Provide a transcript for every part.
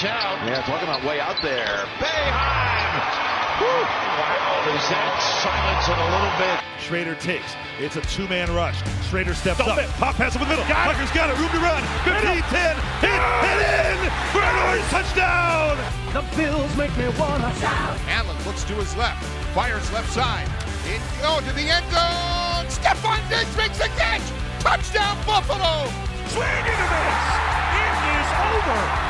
Watch out. Yeah, talking about way out there. Boeheim! Wow, is that silence in a little bit? Shrader takes. It's a two-man rush. Shrader steps up. Pop pass over the middle. Got Tucker's got it. Room to run. 15, 10. Hit, hit in. For an orange touchdown. The Bills make me wanna shout. Allen looks to his left. Fires left side. In, oh, to the end zone. Stefon Diggs makes the catch. Touchdown, Buffalo. Swing and a miss. It is over.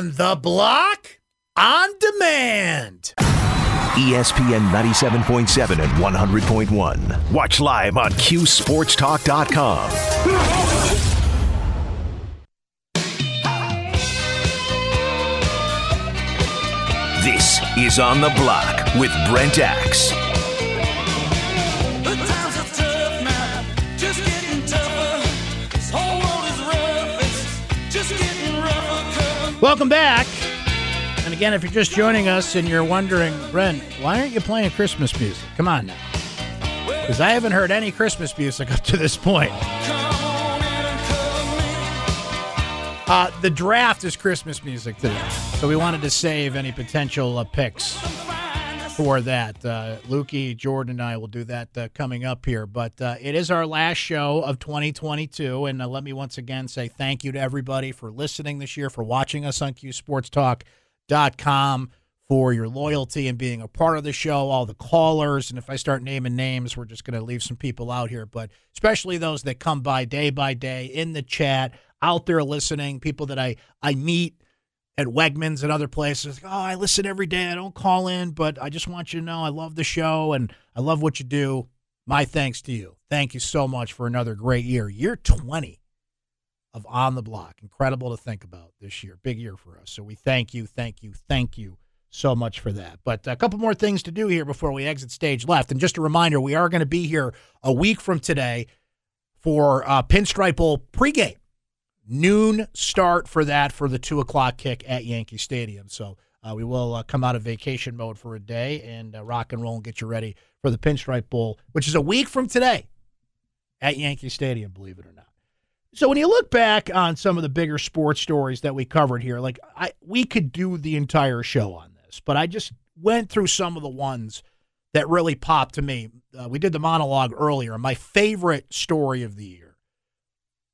On the block, on demand. ESPN 97.7 and 100.1. Watch live on QSportsTalk.com. This is On the Block with Brent Axe. Welcome back. And again, if you're just joining us and you're wondering, Brent, why aren't you playing Christmas music? Come on now. Because I haven't heard any Christmas music up to this point. Uh, the draft is Christmas music today. So we wanted to save any potential uh, picks for that. Uh, Lukey, Jordan, and I will do that uh, coming up here. But uh, it is our last show of 2022. And uh, let me once again say thank you to everybody for listening this year, for watching us on QSportsTalk.com, for your loyalty and being a part of the show, all the callers. And if I start naming names, we're just going to leave some people out here. But especially those that come by day by day in the chat, out there listening, people that I, I meet at Wegmans and other places. Oh, I listen every day. I don't call in, but I just want you to know I love the show and I love what you do. My thanks to you. Thank you so much for another great year. Year 20 of On the Block. Incredible to think about this year. Big year for us. So we thank you, thank you, thank you so much for that. But a couple more things to do here before we exit stage left. And just a reminder, we are going to be here a week from today for uh, Pinstripe Bowl pregame noon start for that for the two o'clock kick at Yankee Stadium. So uh, we will uh, come out of vacation mode for a day and uh, rock and roll and get you ready for the Pinstripe Bowl, which is a week from today at Yankee Stadium, believe it or not. So when you look back on some of the bigger sports stories that we covered here, like I we could do the entire show on this, but I just went through some of the ones that really popped to me. Uh, we did the monologue earlier. My favorite story of the year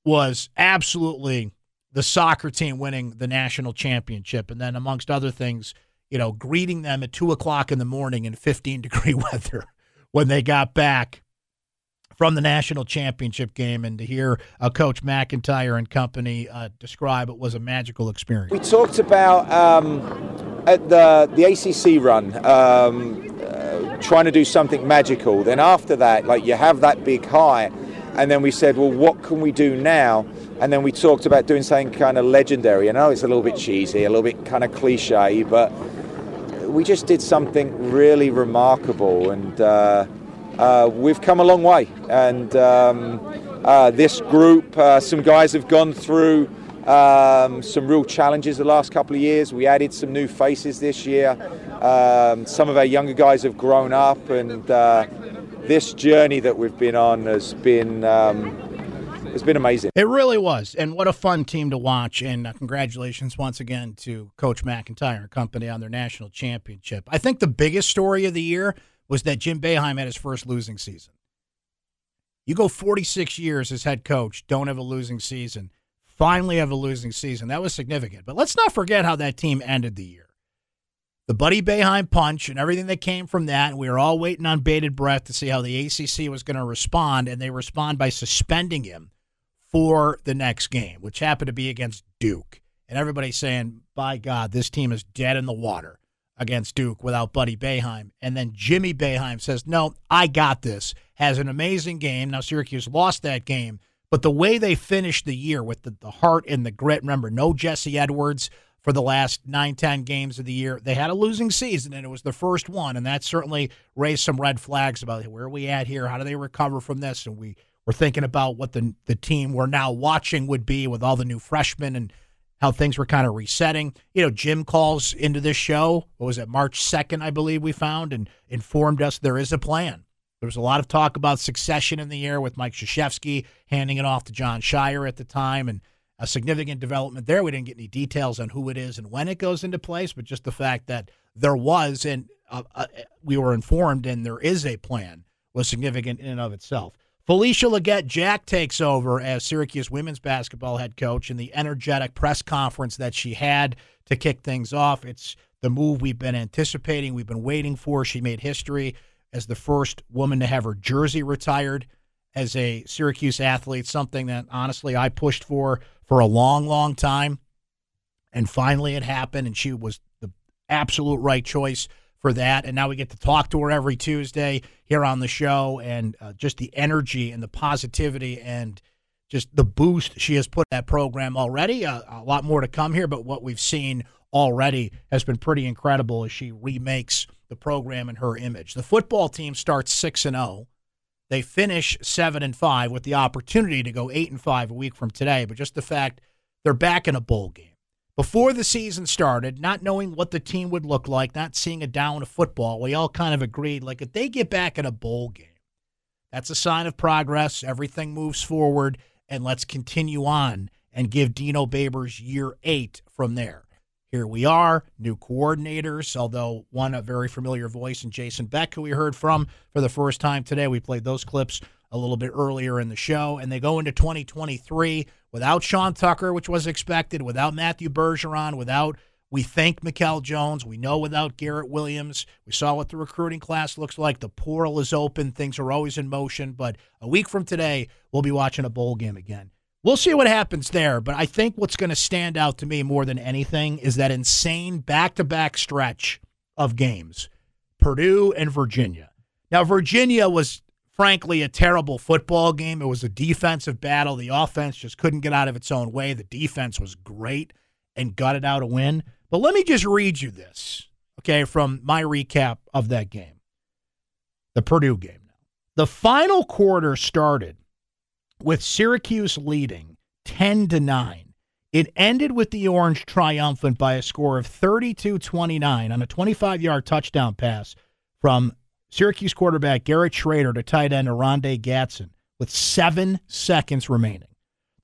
was absolutely the soccer team winning the national championship. And then, amongst other things, you know, greeting them at two o'clock in the morning in 15 degree weather when they got back from the national championship game and to hear uh, Coach McIntyre and company uh, describe it was a magical experience. We talked about um, at the, the ACC run. Um, uh, trying to do something magical. Then after that, like you have that big high, and then we said, well, what can we do now? And then we talked about doing something kind of legendary. I know it's a little bit cheesy, a little bit kind of cliche, but we just did something really remarkable. And uh, uh, we've come a long way. And um, uh, this group, uh, some guys have gone through um, some real challenges the last couple of years. We added some new faces this year. Um, some of our younger guys have grown up, and uh, this journey that we've been on has been um, has been amazing. It really was, and what a fun team to watch! And uh, congratulations once again to Coach McIntyre and company on their national championship. I think the biggest story of the year was that Jim Boeheim had his first losing season. You go 46 years as head coach, don't have a losing season finally have a losing season. That was significant. But let's not forget how that team ended the year. The Buddy Boeheim punch and everything that came from that. And we were all waiting on bated breath to see how the ACC was going to respond. And they respond by suspending him for the next game, which happened to be against Duke. And everybody's saying, by God, this team is dead in the water against Duke without Buddy Boeheim. And then Jimmy Boeheim says, no, I got this. has an amazing game. Now, Syracuse lost that game, but the way they finished the year with the, the heart and the grit, remember, no Jesse Edwards for the last nine, ten games of the year. They had a losing season, and it was the first one, and that certainly raised some red flags about where are we at here? How do they recover from this? And we were thinking about what the the team we're now watching would be with all the new freshmen and how things were kind of resetting. You know, Jim calls into this show. What was it, March second, I believe we found, and informed us there is a plan. There was a lot of talk about succession in the air with Mike Krzyzewski handing it off to Jon Scheyer at the time, and a significant development there. We didn't get any details on who it is and when it goes into place, but just the fact that there was and uh, uh, we were informed and there is a plan was significant in and of itself. Felisha Legette-Jack takes over as Syracuse women's basketball head coach in the energetic press conference that she had to kick things off. It's the move we've been anticipating, we've been waiting for. She made history as the first woman to have her jersey retired as a Syracuse athlete, something that honestly I pushed for for a long, long time. And finally it happened, and she was the absolute right choice for that. And now we get to talk to her every Tuesday here on the show, and uh, just the energy and the positivity and just the boost she has put that program already. Uh, a lot more to come here, but what we've seen already has been pretty incredible as she remakes the program in her image. The football team starts 6 and 0. They finish 7 and 5 with the opportunity to go 8 and 5 a week from today, but just the fact they're back in a bowl game. Before the season started, not knowing what the team would look like, not seeing a down of football, we all kind of agreed like if they get back in a bowl game, that's a sign of progress. Everything moves forward, and let's continue on and give Dino Babers year eight from there. Here we are, new coordinators, although one a very familiar voice in Jason Beck, who we heard from for the first time today. We played those clips a little bit earlier in the show, and they go into 2023 without Sean Tucker, which was expected, without Matthew Bergeron, without we think Mikel Jones. We know without Garrett Williams. We saw what the recruiting class looks like. The portal is open. Things are always in motion. But a week from today, we'll be watching a bowl game again. We'll see what happens there, but I think what's going to stand out to me more than anything is that insane back to back stretch of games Purdue and Virginia. Now, Virginia was frankly a terrible football game. It was a defensive battle. The offense just couldn't get out of its own way. The defense was great and gutted out a win. But let me just read you this, okay, from my recap of that game, the Purdue game. The final quarter started with Syracuse leading 10 to 9. It ended with the Orange triumphant by a score of 32 29 on a 25 yard touchdown pass from Syracuse quarterback Garrett Shrader to tight end Oronde Gadsden with seven seconds remaining.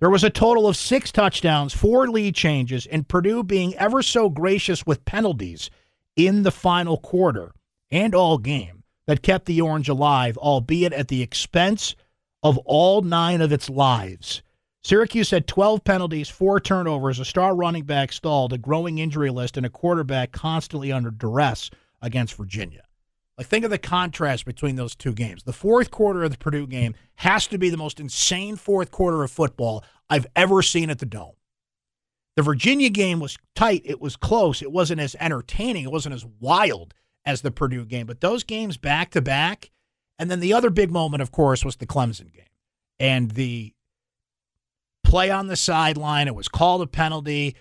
There was a total of six touchdowns, four lead changes, and Purdue being ever so gracious with penalties in the final quarter and all game that kept the Orange alive, albeit at the expense of all nine of its lives. Syracuse had 12 penalties, four turnovers, a star running back stalled, a growing injury list, and a quarterback constantly under duress against Virginia. Like, think of the contrast between those two games. The fourth quarter of the Purdue game has to be the most insane fourth quarter of football I've ever seen at the Dome. The Virginia game was tight. It was close. It wasn't as entertaining. It wasn't as wild as the Purdue game. But those games back to back, and then the other big moment, of course, was the Clemson game and the play on the sideline. It was called a penalty.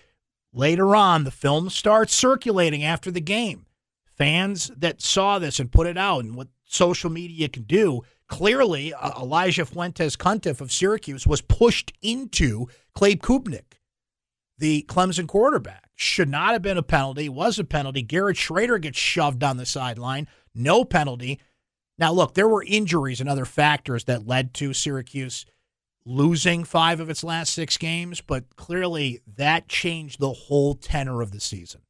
Later on, the film starts circulating after the game. Fans that saw this and put it out and what social media can do. Clearly, uh, Elijah Fuentes Cundiff of Syracuse was pushed into Cade Klubnik, the Clemson quarterback. Should not have been a penalty, was a penalty. Garrett Shrader gets shoved on the sideline, no penalty. Now, look, there were injuries and other factors that led to Syracuse losing five of its last six games, but clearly that changed the whole tenor of the season.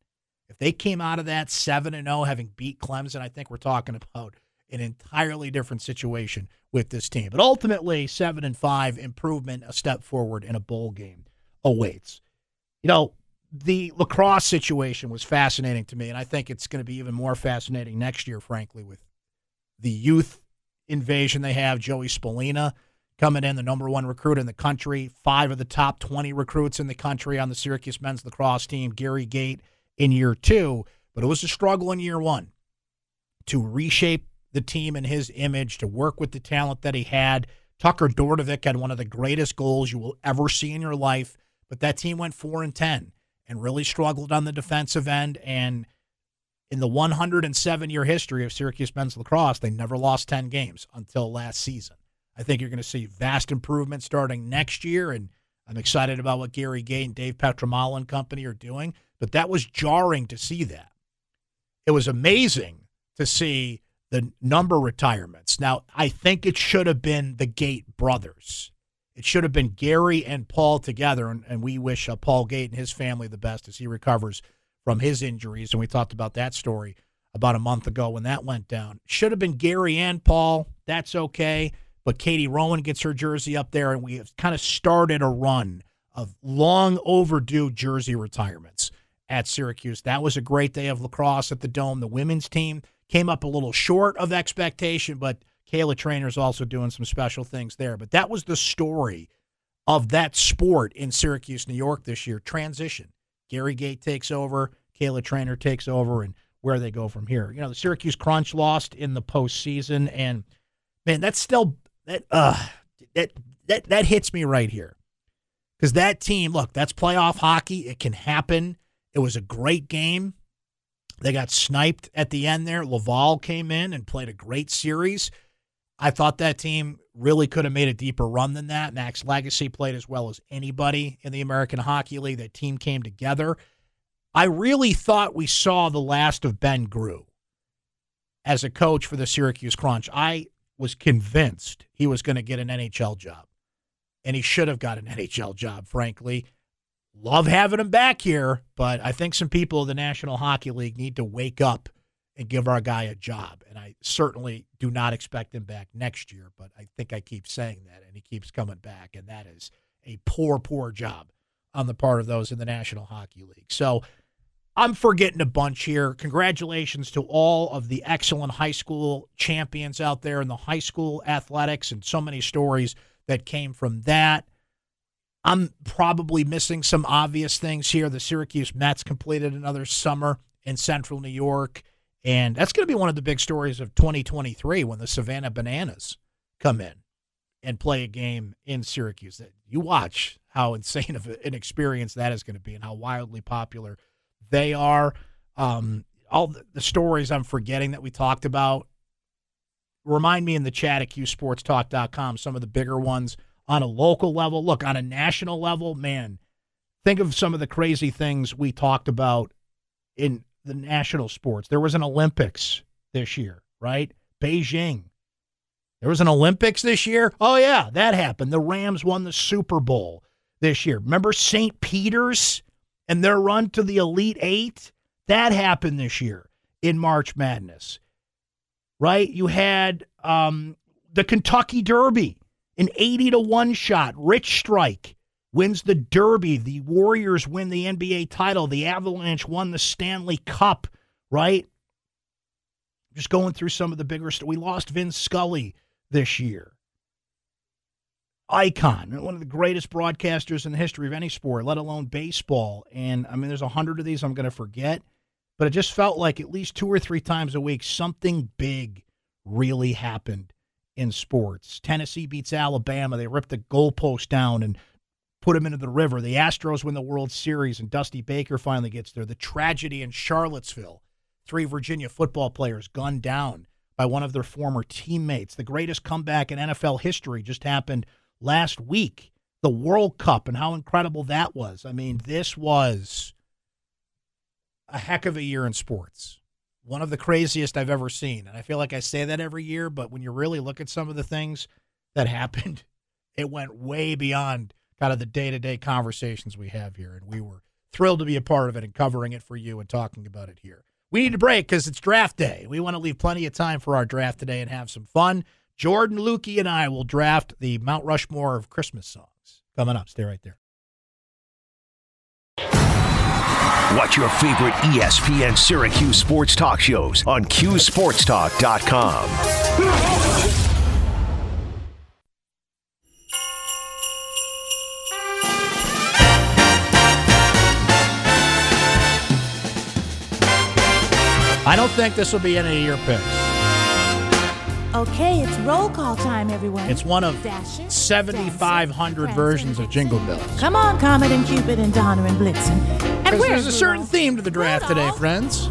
If they came out of that 7 and 0 having beat Clemson, I think we're talking about an entirely different situation with this team. But ultimately, 7 and 5 improvement, a step forward in a bowl game awaits. You know, the lacrosse situation was fascinating to me, and I think it's going to be even more fascinating next year, frankly, with the youth invasion they have. Joey Spallina coming in, the number one recruit in the country, five of the top 20 recruits in the country on the Syracuse men's lacrosse team, Gary Gait in year two. But it was a struggle in year one to reshape the team in his image, to work with the talent that he had. Tucker Dordevic had one of the greatest goals you will ever see in your life, but that team went 4 and 10 and really struggled on the defensive end and in the 107 year history of Syracuse men's lacrosse, they never lost 10 games until last season. I think you're going to see vast improvement starting next year, and I'm excited about what Gary Gait and Dave Pietramala and company are doing. But that was jarring to see that. It was amazing to see the number retirements. Now, I think it should have been the Gait brothers. It should have been Gary and Paul together, and, and we wish uh, Paul Gait and his family the best as he recovers from his injuries. And we talked about that story about a month ago when that went down. Should have been Gary and Paul. That's okay. But Katie Rowan gets her jersey up there, and we have kind of started a run of long overdue jersey retirements at Syracuse. That was a great day of lacrosse at the Dome. The women's team came up a little short of expectation, but Kayla Treanor's also doing some special things there. But that was the story of that sport in Syracuse, New York this year. Transition. Gary Gait takes over, Kayla Treanor takes over, and where they go from here. You know, the Syracuse Crunch lost in the postseason, and man, that's still that uh that that that hits me right here because that team. Look, that's playoff hockey. It can happen. It was a great game. They got sniped at the end there. Laval came in and played a great series. I thought that team really could have made a deeper run than that. Max Lagacé played as well as anybody in the American Hockey League. That team came together. I really thought we saw the last of Ben Groulx as a coach for the Syracuse Crunch. I was convinced he was going to get an NHL job, and he should have got an NHL job, frankly. Love having him back here, but I think some people in the National Hockey League need to wake up and give our guy a job. And I certainly do not expect him back next year, but I think I keep saying that, and he keeps coming back. And that is a poor, poor job on the part of those in the National Hockey League. So I'm forgetting a bunch here. Congratulations to all of the excellent high school champions out there in the high school athletics, and so many stories that came from that. I'm probably missing some obvious things here. The Syracuse Mets completed another summer in central New York. And that's going to be one of the big stories of 2023 when the Savannah Bananas come in and play a game in Syracuse. You watch how insane of an experience that is going to be and how wildly popular they are. Um, all the stories I'm forgetting that we talked about. Remind me in the chat at qsportstalk.com some of the bigger ones on a local level. Look, on a national level, man, think of some of the crazy things we talked about in the national sports. There was an Olympics this year, right? Beijing. There was an Olympics this year. Oh, yeah, that happened. The Rams won the Super Bowl this year. Remember St. Peter's and their run to the Elite Eight? That happened this year in March Madness, right? You had um, the Kentucky Derby, an 80 to 1 shot, Rich Strike wins the Derby. The Warriors win the NBA title. The Avalanche won the Stanley Cup, right? Just going through some of the bigger stuff. We lost Vince Scully this year. Icon, one of the greatest broadcasters in the history of any sport, let alone baseball. And I mean, there's a hundred of these I'm going to forget, but it just felt like at least two or three times a week, something big really happened in sports. Tennessee beats Alabama. They ripped the goalpost down and put him into the river. The Astros win the World Series, and Dusty Baker finally gets there. The tragedy in Charlottesville three Virginia football players gunned down by one of their former teammates. The greatest comeback in NFL history just happened last week. The World Cup and how incredible that was. I mean, this was a heck of a year in sports. One of the craziest I've ever seen. And I feel like I say that every year, but when you really look at some of the things that happened, it went way beyond kind of the day to day conversations we have here. And we were thrilled to be a part of it and covering it for you and talking about it here. We need to break because it's draft day. We want to leave plenty of time for our draft today and have some fun. Jordan Lukey and I will draft the Mount Rushmore of Christmas songs. Coming up. Stay right there. Watch your favorite ESPN Syracuse sports talk shows on QSportsTalk.com. I don't think this will be any of your picks. Okay, it's roll call time, everyone. It's one of Dasher, 7,500 versions of Jingle Bells. Come on, Comet and Cupid and Donner and Blitzen. And where's there's a certain theme to the draft today, friends.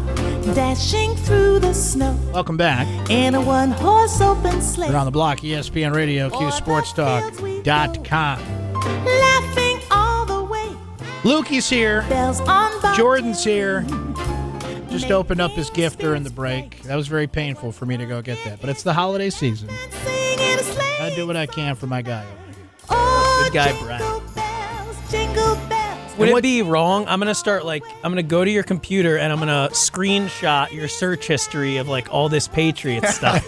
Dashing through the snow Welcome back. in a one-horse open sleigh. You're on the block, ESPN Radio, QSportsTalk.com. Laughing all the way. Lukey's here. Bells on. Jordan's here. Just opened up his gift during the break. That was very painful for me to go get that. But it's the holiday season. Sing in. I do what I can for my guy. Oh, Good guy, jingle Brad. bells, jingle bells. Would it be wrong? I'm gonna start like I'm gonna go to your computer and I'm gonna screenshot your search history of like all this Patriot stuff.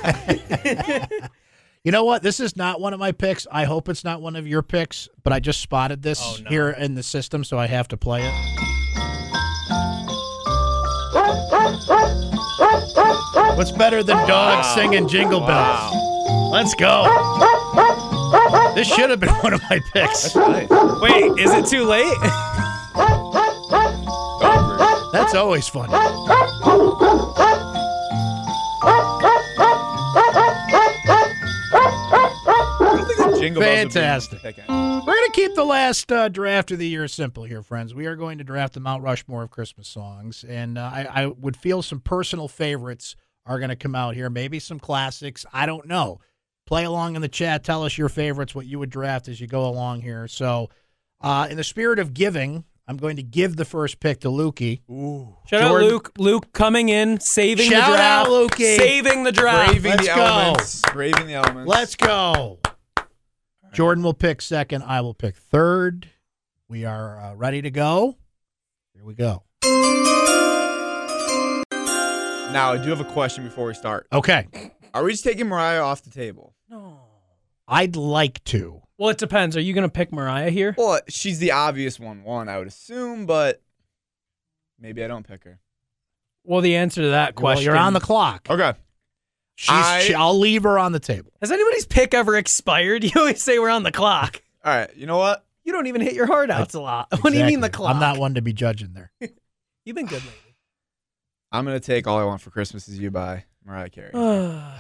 You know what? This is not one of my picks. I hope it's not one of your picks, but I just spotted this Oh, no. here in the system, so I have to play it. What's better than dogs singing jingle bells? Let's go. This should have been one of my picks. Wait, is it too late? That's always fun. Jingle bells would be Fantastic. picking. We're going to keep the last uh, draft of the year simple here, friends. We are going to draft the Mount Rushmore of Christmas songs, and uh, I, I would feel some personal favorites are going to come out here. Maybe some classics. I don't know. Play along in the chat. Tell us your favorites, what you would draft as you go along here. So, uh, in the spirit of giving, I'm going to give the first pick to Lukey. Ooh. Shout out Luke. Luke coming in, saving Shout the draft. out, Lukey. Saving the draft. Braving Let's the go. elements. Braving the elements. Let's go. Jordan will pick second. I will pick third. We are uh, ready to go. Here we go. Now, I do have a question before we start. Okay. Are we just taking Mariah off the table? No. I'd like to. Well, it depends. Are you gonna pick Mariah here? Well, she's the obvious one, one, I would assume, but maybe I don't pick her. Well, the answer to that Well, question. you're on the clock. Okay. She's, I- she, I'll leave her on the table. Has anybody's pick ever expired? You always say we're on the clock. All right. You know what? You don't even hit your hard outs a lot. What do you mean the clock? I'm not one to be judging there. You've been good lately. I'm going to take All I Want for Christmas Is You by Mariah Carey.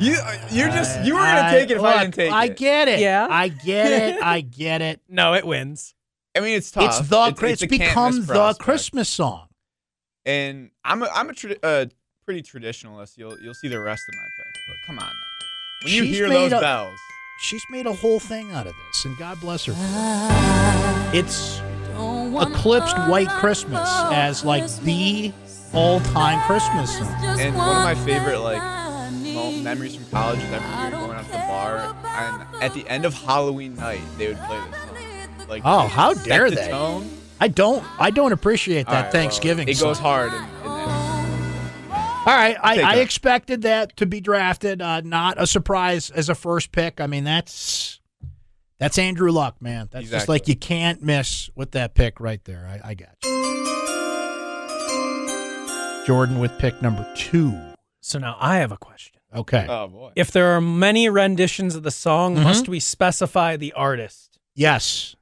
You, you're just, you were going to take it if look, I didn't take I it. get it. Yeah? I get it. I get it. no, it wins. I mean, it's tough. It's the it's, it's a become the. Christmas song. And I'm a, I'm a tradi- uh, pretty traditionalist. You'll you'll see the rest of my picks, but come on now. When you She's hear those a- bells, She's made a whole thing out of this, and God bless her. It's eclipsed White Christmas as like the all-time Christmas song. and one of my favorite like memories from college is every year going out to the bar, and at the end of Halloween night, they would play this song. Like, Oh, how dare the they. Tone. I don't. I don't appreciate that right, well, Thanksgiving. it song. goes hard. That. All right, I, I expected that to be drafted. Uh, not a surprise as a first pick. I mean, that's that's Andrew Luck, man. That's just like you can't miss with that pick right there. I, I got you. Jordan with pick number two. So now I have a question. Okay. Oh boy. If there are many renditions of the song, Mhm. must we specify the artist? yes.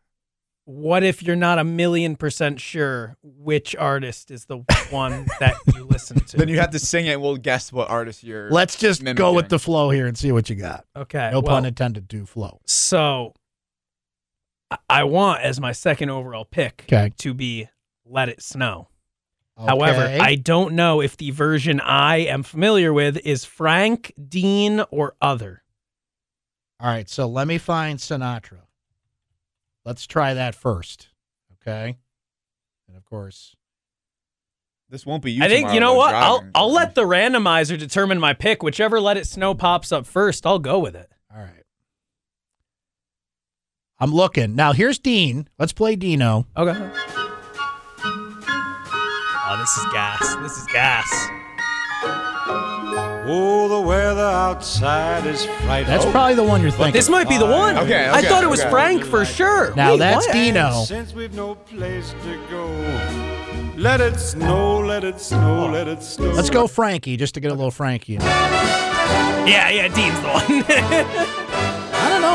What if you're not a million percent sure which artist is the one that you listen to? Then you have to sing it. We'll guess what artist you're. Let's just go with the flow here and see what you got. okay. No well, pun intended to flow. So I- I want as my second overall pick Okay. to be Let It Snow. However, I don't know if the version I am familiar with is Frank, Dean, or other. All right, so let me find Sinatra. Let's try that first. Okay. And of course, This won't be you. I think you know though, what? I'll. I'll let the randomizer determine my pick. Whichever Let It Snow pops up first, I'll go with it. all right. I'm looking. Now here's Dean. Let's play Dino. Okay. Oh, this is gas. This is gas. Oh, the weather outside is frightful. That's probably the one you're thinking. This might be the one. Okay, I okay, thought it was okay. Frank for sure. Now Wait, that's what? Dino. Since we've no place to go, let it snow, let it snow, let it snow. Let's go Frankie, just to get a little Frankie. In. Yeah, yeah, Dean's the one.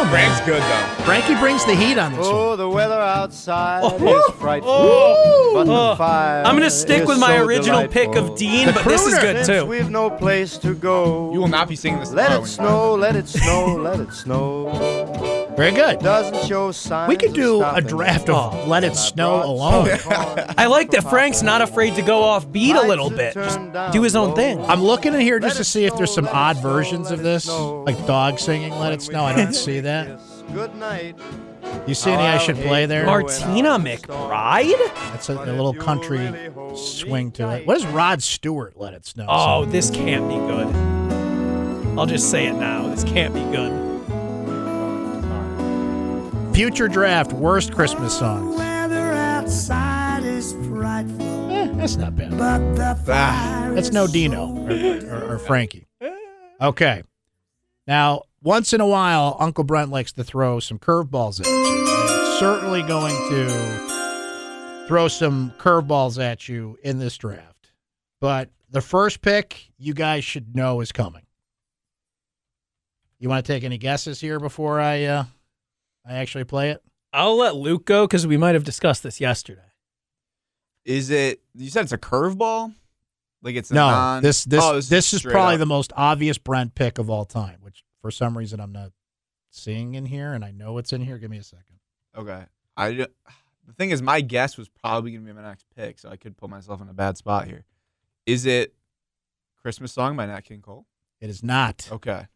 I don't know. know, man. Frank's good though. Frankie brings the heat on this oh, one. Oh, the weather outside Oh. is frightful. Oh. But the Oh. fire I'm gonna stick is with my so original pick of delightful. Dean, but this is good Since too. We've no place to go. You will not be singing this. Let tomorrow it when you- snow, let it snow, let it snow. Very good. Doesn't show signs. We could do a draft of Oh. Let It Snow alone. I like that Frank's not afraid to go off beat a little bit. Just do his own thing. I'm looking in here just to see if there's some odd versions of this, like dog singing "Let It Snow." I don't see that. Good night. You see any I should play there? Martina McBride? That's a, a little country swing to it. What does Rod Stewart "Let It Snow"? Oh, sing? this can't be good. I'll just say it now. This can't be good. Future draft worst Christmas songs. Eh, that's not bad. Ah, That's no Dino or, or, or Frankie. Okay. Now, once in a while, Uncle Brent likes to throw some curveballs at you. Certainly going to throw some curveballs at you in this draft. But the first pick, you guys should know is coming. You want to take any guesses here before I uh, I actually play it? I'll let Luke go because we might have discussed this yesterday. Is it? You said it's a curveball. Like it's a No, non- this this Oh, this, is straight probably up. the most obvious Brent pick of all time, which for some reason I'm not seeing in here, and I know it's in here. Give me a second. Okay. I the thing is, my guess was probably gonna be my next pick, so I could put myself in a bad spot here. Is it Christmas song by Nat King Cole? It is not. Okay.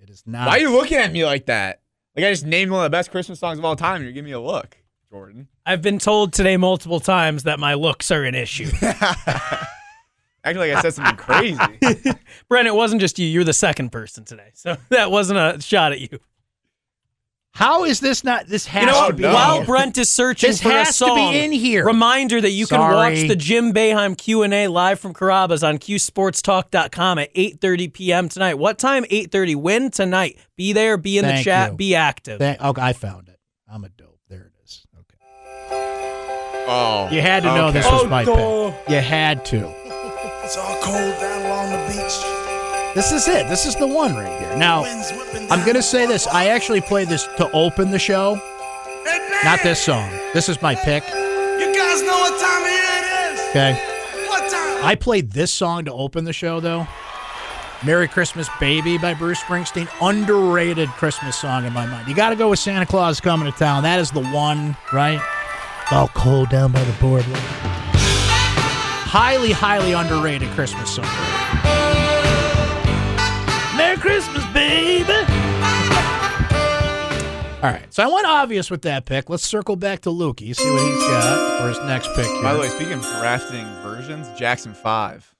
It is not. Why are you looking at me like that? Like I just named one of the best Christmas songs of all time. and You're giving me a look, Jordan. I've been told today multiple times that my looks are an issue. Acting like I said something crazy. Brent, it wasn't just you. You're the second person today. So that wasn't a shot at you. How is this not? This has You know to be. While in. Brent is searching This for a has to be in here. Reminder that you can watch the Jim Boeheim Q&A live from Carrabba's on QSportsTalk.com at 8.30 p.m. tonight. What time? 8.30. When? Tonight. Be there. Be in the chat. you. Be active. Thank- okay, I found it. I'm a dope. There it is. Okay. Oh. You had to know okay. this was Oh, my duh. pick. You had to. It's all cold down along the beach. This is it. This is the one right here. Now, I'm going to say this. I actually played this to open the show, not this song. This is my pick. You guys know what time of year it is? Okay. What time? I played this song to open the show, though. Merry Christmas Baby by Bruce Springsteen. Underrated Christmas song in my mind. You got to go with Santa Claus Coming to Town. That is the one, right? All cold down by the boardwalk. Highly, highly underrated Christmas song. Merry Christmas, baby. All right, so I went obvious with that pick. Let's circle back to Lukey, see what he's got for his next pick. Here. By the way, speaking of drafting versions, Jackson Five.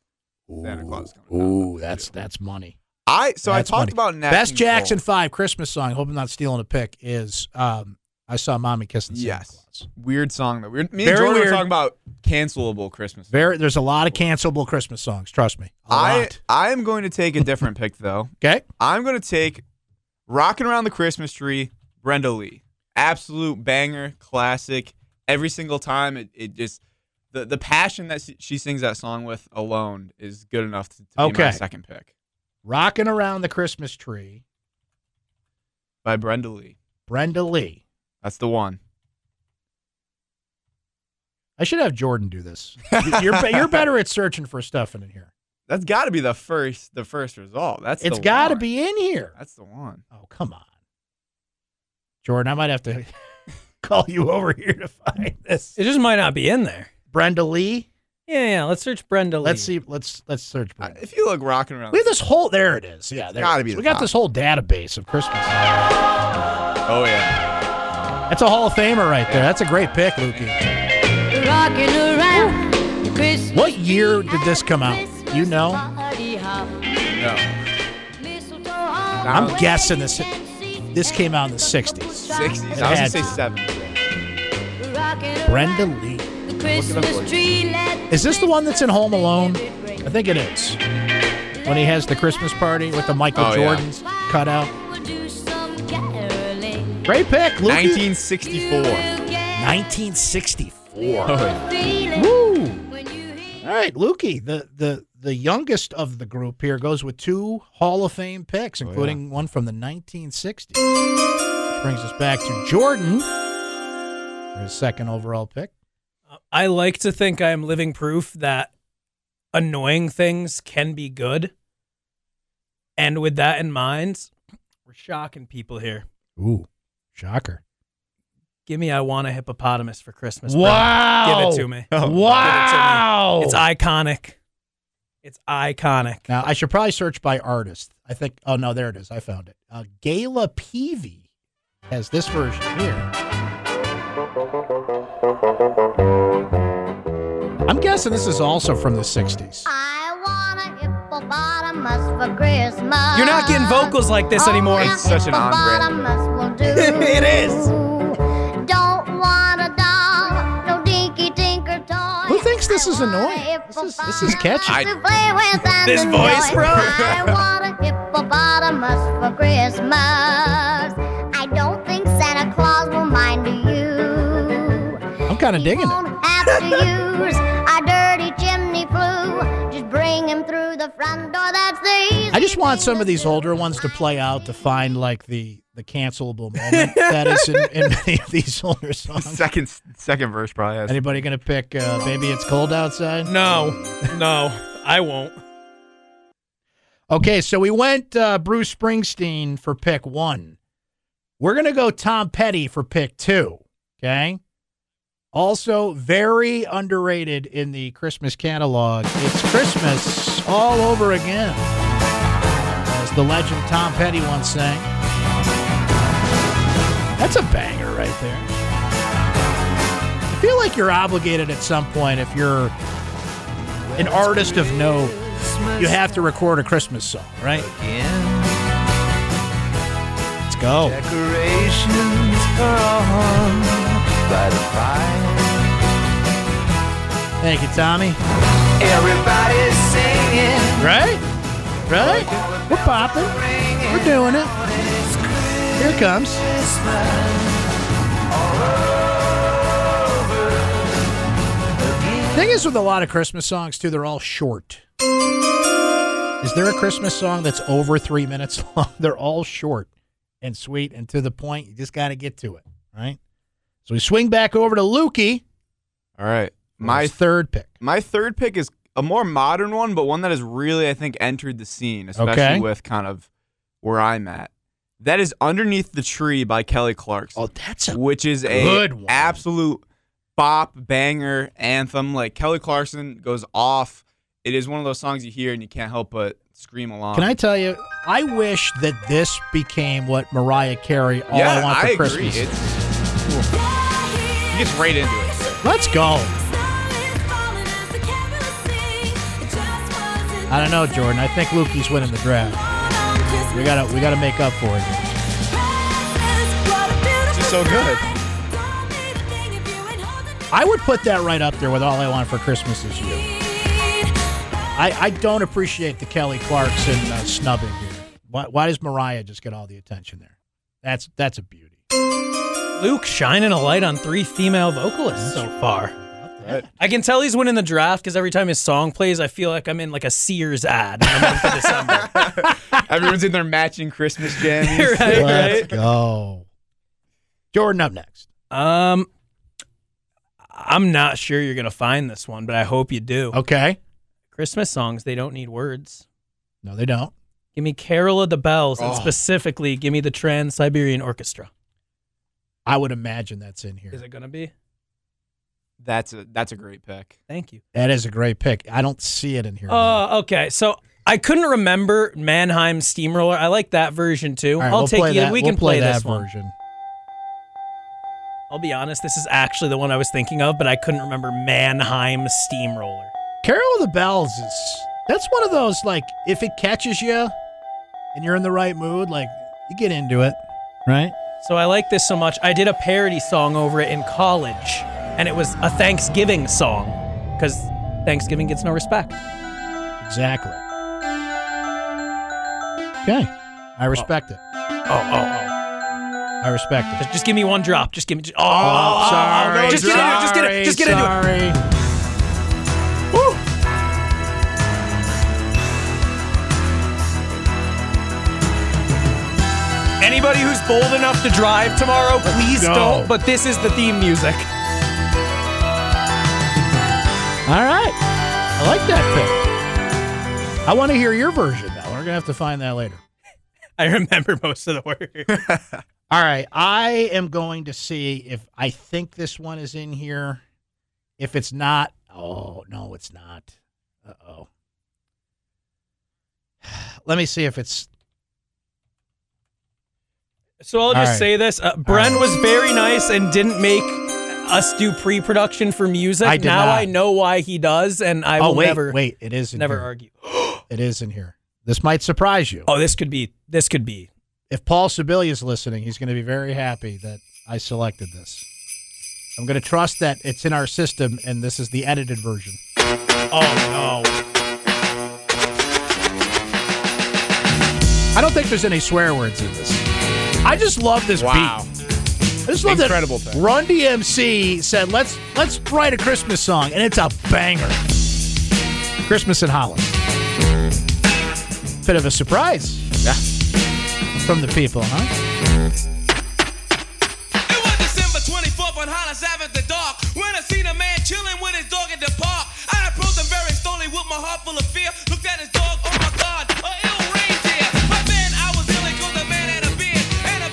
Santa Claus coming. Ooh, that's that's money. I so That's I talked money. about Nat best King Jackson Cole. Five Christmas song. Hope I'm not stealing a pick. Is um, I saw mommy kissing Santa Yes. Claus. Weird song though. Weird. Me Very and Jordan weird. were talking about cancelable Christmas. songs. Very, there's a lot of cancelable Christmas songs. Trust me, a I lot. I am going to take a different pick though. Okay, I'm going to take "Rocking Around the Christmas Tree." Brenda Lee, absolute banger, classic. Every single time, it, it just the the passion that she- she sings that song with alone is good enough to, to be my second pick rocking around the Christmas tree. by Brenda Lee. Brenda Lee. That's the one. I should have Jordan do this. You're you're better at searching for stuff in here. That's got to be the first the first result. That's it's got to be in here. That's the one. Oh come on, Jordan. I might have to call you over here to find this. It just might not be in there. Brenda Lee. Yeah, yeah. Let's search Brenda Lee. Let's see. Let's let's search. Brenda. If you look rocking around, We have this whole. There it is. Yeah, there. gotta be the We got top. this whole database of Christmas. oh yeah, That's a Hall of Famer right there. That's a great pick, Lukey. Rocking around the Christmas What year did this come out? You know? no. I'm guessing this. This came out in the '60s. Sixties. It I was gonna say seventies. Brenda Lee. Christmas tree let Is this the one that's in Home Alone? I think it is. When he has the Christmas party with the Michael Oh, yeah. Jordans cut out. Do. Great pick, Lukey. 1964. 1964. Oh, Woo! when you hear All right, Lukey, the, the the youngest of the group here goes with two Hall of Fame picks, Oh, including one from the 1960s. brings us back to Jordan for his second overall pick. Uh, I like to think I am living proof that annoying things can be good. And with that in mind, we're shocking people here. Ooh, shocker. Give me I want a hippopotamus for Christmas. Brent. Wow. Give it to me. Oh, Give it to me. wow. It's iconic. It's iconic. Now, I should probably search by artist. I think, oh, no, there it is. I found it. Uh, Gayle Peevey has this version here. I'm guessing this is also from the 60s. I You're not getting vocals like this anymore. It's such an on-brand. will do. It is. Don't want a doll, no dinky tinker toy. Who thinks this is I want a annoying? This is, this is catchy. I- to play with and This voice, bro. I want a hippopotamus for Christmas. I don't think Santa Claus will mind you. I'm kind of digging it. front door. That's the easy I just want some of these older ones to play out to find like the the cancelable moment that is in, in many of these older songs. Second second verse probably has. Anybody gonna pick uh, "Baby It's Cold Outside"? No, no, I won't. Okay, so we went uh, Bruce Springsteen for pick one. We're gonna go Tom Petty for pick two. Okay. Also, very underrated in the Christmas catalog. It's Christmas all over again, as the legend Tom Petty once sang. That's a banger right there. I feel like you're obligated at some point if you're an artist of note. You have to record a Christmas song, right? Let's go. Decorations are on by the fire. Thank you, Tommy. Everybody's? Right? We're popping. We're doing it. Here it comes. Thing is with a lot of Christmas songs too, they're all short. Is there a Christmas song that's over three minutes long? They're all short and sweet and to the point. You just got to get to it, right? So we swing back over to Lukey. All right. My My third pick. my third pick is a more modern one, but one that has really, I think, entered the scene, especially Okay. with kind of where I'm at. That is "Underneath the Tree" by Kelly Clarkson. Oh, that's a which is good a one. absolute bop banger anthem. Like Kelly Clarkson goes off. It is one of those songs you hear and you can't help but scream along. Can I tell you? I wish that this became what Mariah Carey "All yeah, I Want for agree. Christmas." is. It's, he gets right into it. Let's go. I don't know, Jordan. I think Lukey's winning the draft. We gotta we gotta make up for it. here. It's just so good. I would put that right up there with "All I Want for Christmas Is You." I, I don't appreciate the Kelly Clarkson uh, snubbing here. Why, why does Mariah just get all the attention there? That's that's a beauty. Luke shining a light on three female vocalists so far. I can tell he's winning the draft because every time his song plays, I feel like I'm in like a Sears ad in the month of Everyone's in their matching Christmas jammies. right, Let's right. go. Jordan up next. Um, I'm not sure you're gonna find this one, but I hope you do. Okay. Christmas songs, they don't need words. No, they don't. Give me Carol of the Bells, and Oh. specifically, give me the Trans Siberian Orchestra. I would imagine that's in here. Is it gonna be? That's a that's a great pick. Thank you. That is a great pick. I don't see it in here. Oh, okay. So I couldn't remember Mannheim Steamroller. I like that version too. All right, I'll we'll take play you. that. We we'll can play, that this one. version. I'll be honest. This is actually the one I was thinking of, but I couldn't remember Mannheim Steamroller. Carol of the Bells is that's one of those like if it catches you and you're in the right mood, like you get into it, right? So I like this so much. I did a parody song over it in college, and it was a Thanksgiving song because Thanksgiving gets no respect. Exactly. Okay. I respect it. Oh, oh, oh. I respect it. Just, just give me one drop. Just give me. Oh, Oh, oh, oh sorry. Oh, just get into it. Just get it. Just get into it. sorry. Woo. Anybody who's bold enough to drive tomorrow, please go. don't. But this is the theme music. All right. I like that pick. I want to hear your version, though. We're going to have to find that later. I remember most of the words. All right. I am going to see if I think this one is in here. If it's not, oh, no, it's not. Uh oh. Let me see if it's. So I'll just right. say this: uh, Bren was very nice and didn't make us do pre-production for music. I did now not. I know why he does, and I oh, will wait, never, wait. It is in never here. argue. It is in here. This might surprise you. Oh, this could be. This could be. If Paul Sibilia is listening, he's going to be very happy that I selected this. I'm going to trust that it's in our system and this is the edited version. Oh no! I don't think there's any swear words in this. I just love this Wow. beat. I just love Incredible that pick. Run DMC said, "Let's let's write a Christmas song," and it's a banger. Christmas in Hollis. Bit of a surprise. Yeah. From the people, huh? It was December 24th on Hollis Ave at the dark when I seen a man chilling with his dog at the park. I approached him very slowly with my heart full of fear.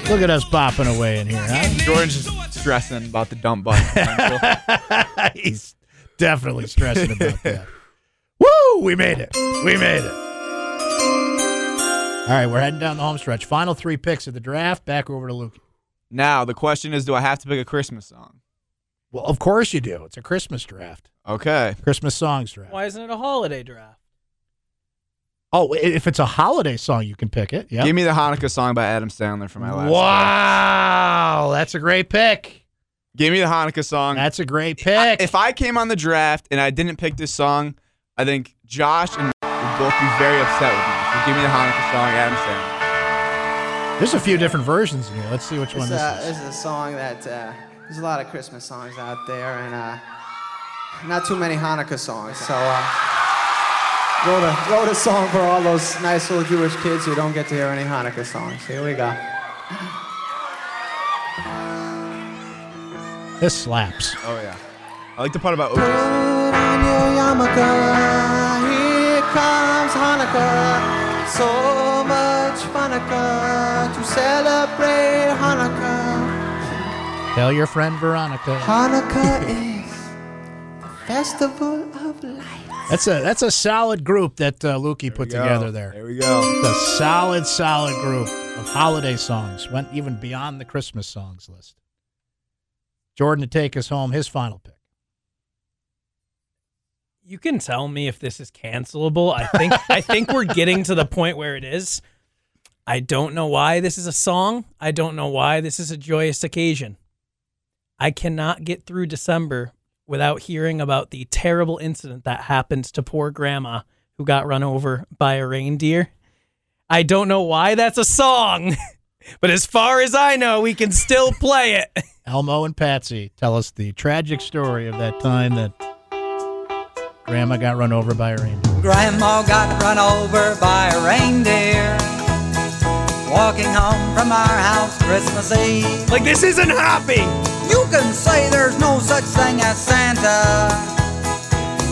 Look at us bopping away in here, huh? Jordan's just stressing about the dump button. He's definitely stressing about that. Woo! We made it. We made it. All right, we're heading down the home stretch. Final three picks of the draft. Back over to Luke. now the question is, do I have to pick a Christmas song? Well, of course you do. It's a Christmas draft. Okay. Christmas songs draft. Why isn't it a holiday draft? Oh, if it's a holiday song, you can pick it. Yeah. Give me the Hanukkah song by Adam Sandler for my last. Wow, that's a great pick. pick. Give me the Hanukkah song. That's a great pick. if I came on the draft and I didn't pick this song, I think Josh and would both be very upset with me. So give me the Hanukkah song, Adam Sandler. There's a few different versions in here. Let's see which one This, this uh, is. this is a song that uh, there's a lot of Christmas songs out there, and uh, not too many Hanukkah songs. So uh, wrote a wrote a song for all those nice little Jewish kids who don't get to hear any Hanukkah songs. Here we go. This slaps. Oh yeah. I like the part about Put Otis. on your yarmulke, here comes Hanukkah. So much Hanukkah to celebrate Hanukkah. Tell your friend Veronica. Hanukkah is the festival of light. That's a that's a solid group that uh, Lukey put we go. together there. There we go. It's a solid, solid group of holiday songs. Went even beyond the Christmas songs list. Jordan to take us home, his final pick. You can tell me if this is cancelable. I think I think we're getting to the point where it is. I don't know why this is a song. I don't know why this is a joyous occasion. I cannot get through December without hearing about the terrible incident that happened to poor grandma who got run over by a reindeer. I don't know why that's a song, but as far as I know, we can still play it. Elmo and Patsy tell us the tragic story of that time that Grandma got run over by a reindeer. Grandma got run over by a reindeer. Walking home from our house Christmas Eve. Like this isn't happy. You can say there's no such thing as Santa.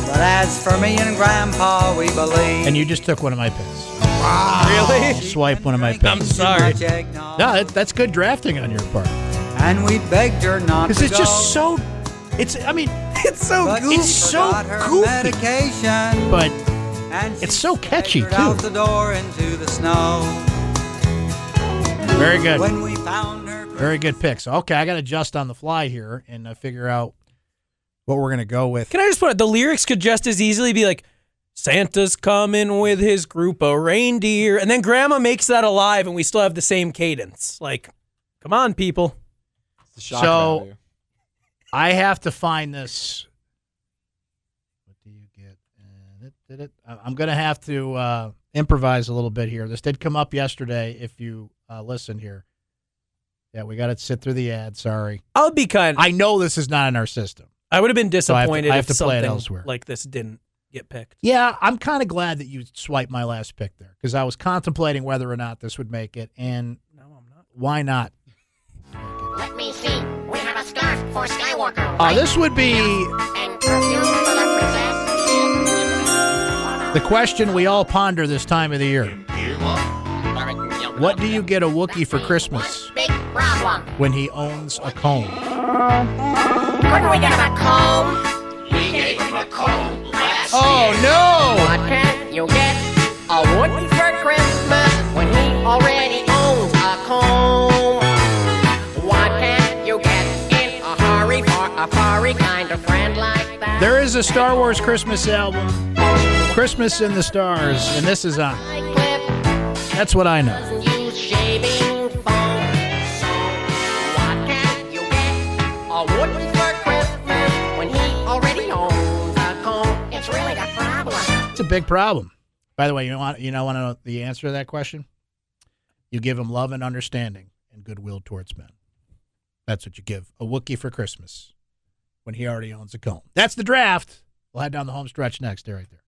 But as for me and Grandpa, we believe. And you just took one of my picks. Really? Swipe one of my picks. I'm sorry. No, that, that's good drafting on your part. And we begged her not Because it's go. just so. It's. I mean, it's so But It's so forgot goofy. medication. But And it's so catchy staggered out too. the door into the snow. Very good. When we found her Very good picks. Okay, I got to adjust on the fly here and uh, figure out what we're gonna go with. Can I just put it? The lyrics could just as easily be like, Santa's coming with his group of reindeer. And then grandma makes that alive and we still have the same cadence. Like, come on, people. It's the shock So- value. I have to find this. What do you get? Uh, it- did it? I- I'm going to have to uh, improvise a little bit here. This did come up yesterday. If you uh, listen here, yeah, we got to sit through the ad. Sorry, I'll be kind. I know this is not in our system. I would have been So I have to- disappointed I have if to play it something elsewhere. like this didn't get picked. Yeah, I'm kind of glad that you swiped my last pick there because I was contemplating whether or not this would make it, and why not? Let me see. We have a scarf for Skywalker. Uh, this would be And perfume for the princess. the question we all ponder this time of the year. What do you get a Wookiee for Christmas Big problem. when he owns a comb? Couldn't we get him a comb? We gave him a comb last Oh, no! What can you get a Wookiee for Christmas when he already owns a comb? What can't you get in a hurry for a furry kind of friend like that? There is a Star Wars Christmas album, Christmas in the Stars, and this is on. That's what I know. It's a big problem. By the way, you want you know want to know the answer to that question? You give him love and understanding and goodwill towards men. That's what you give a Wookiee for Christmas when he already owns a comb. That's the draft. We'll head down the home stretch next. Stay right there.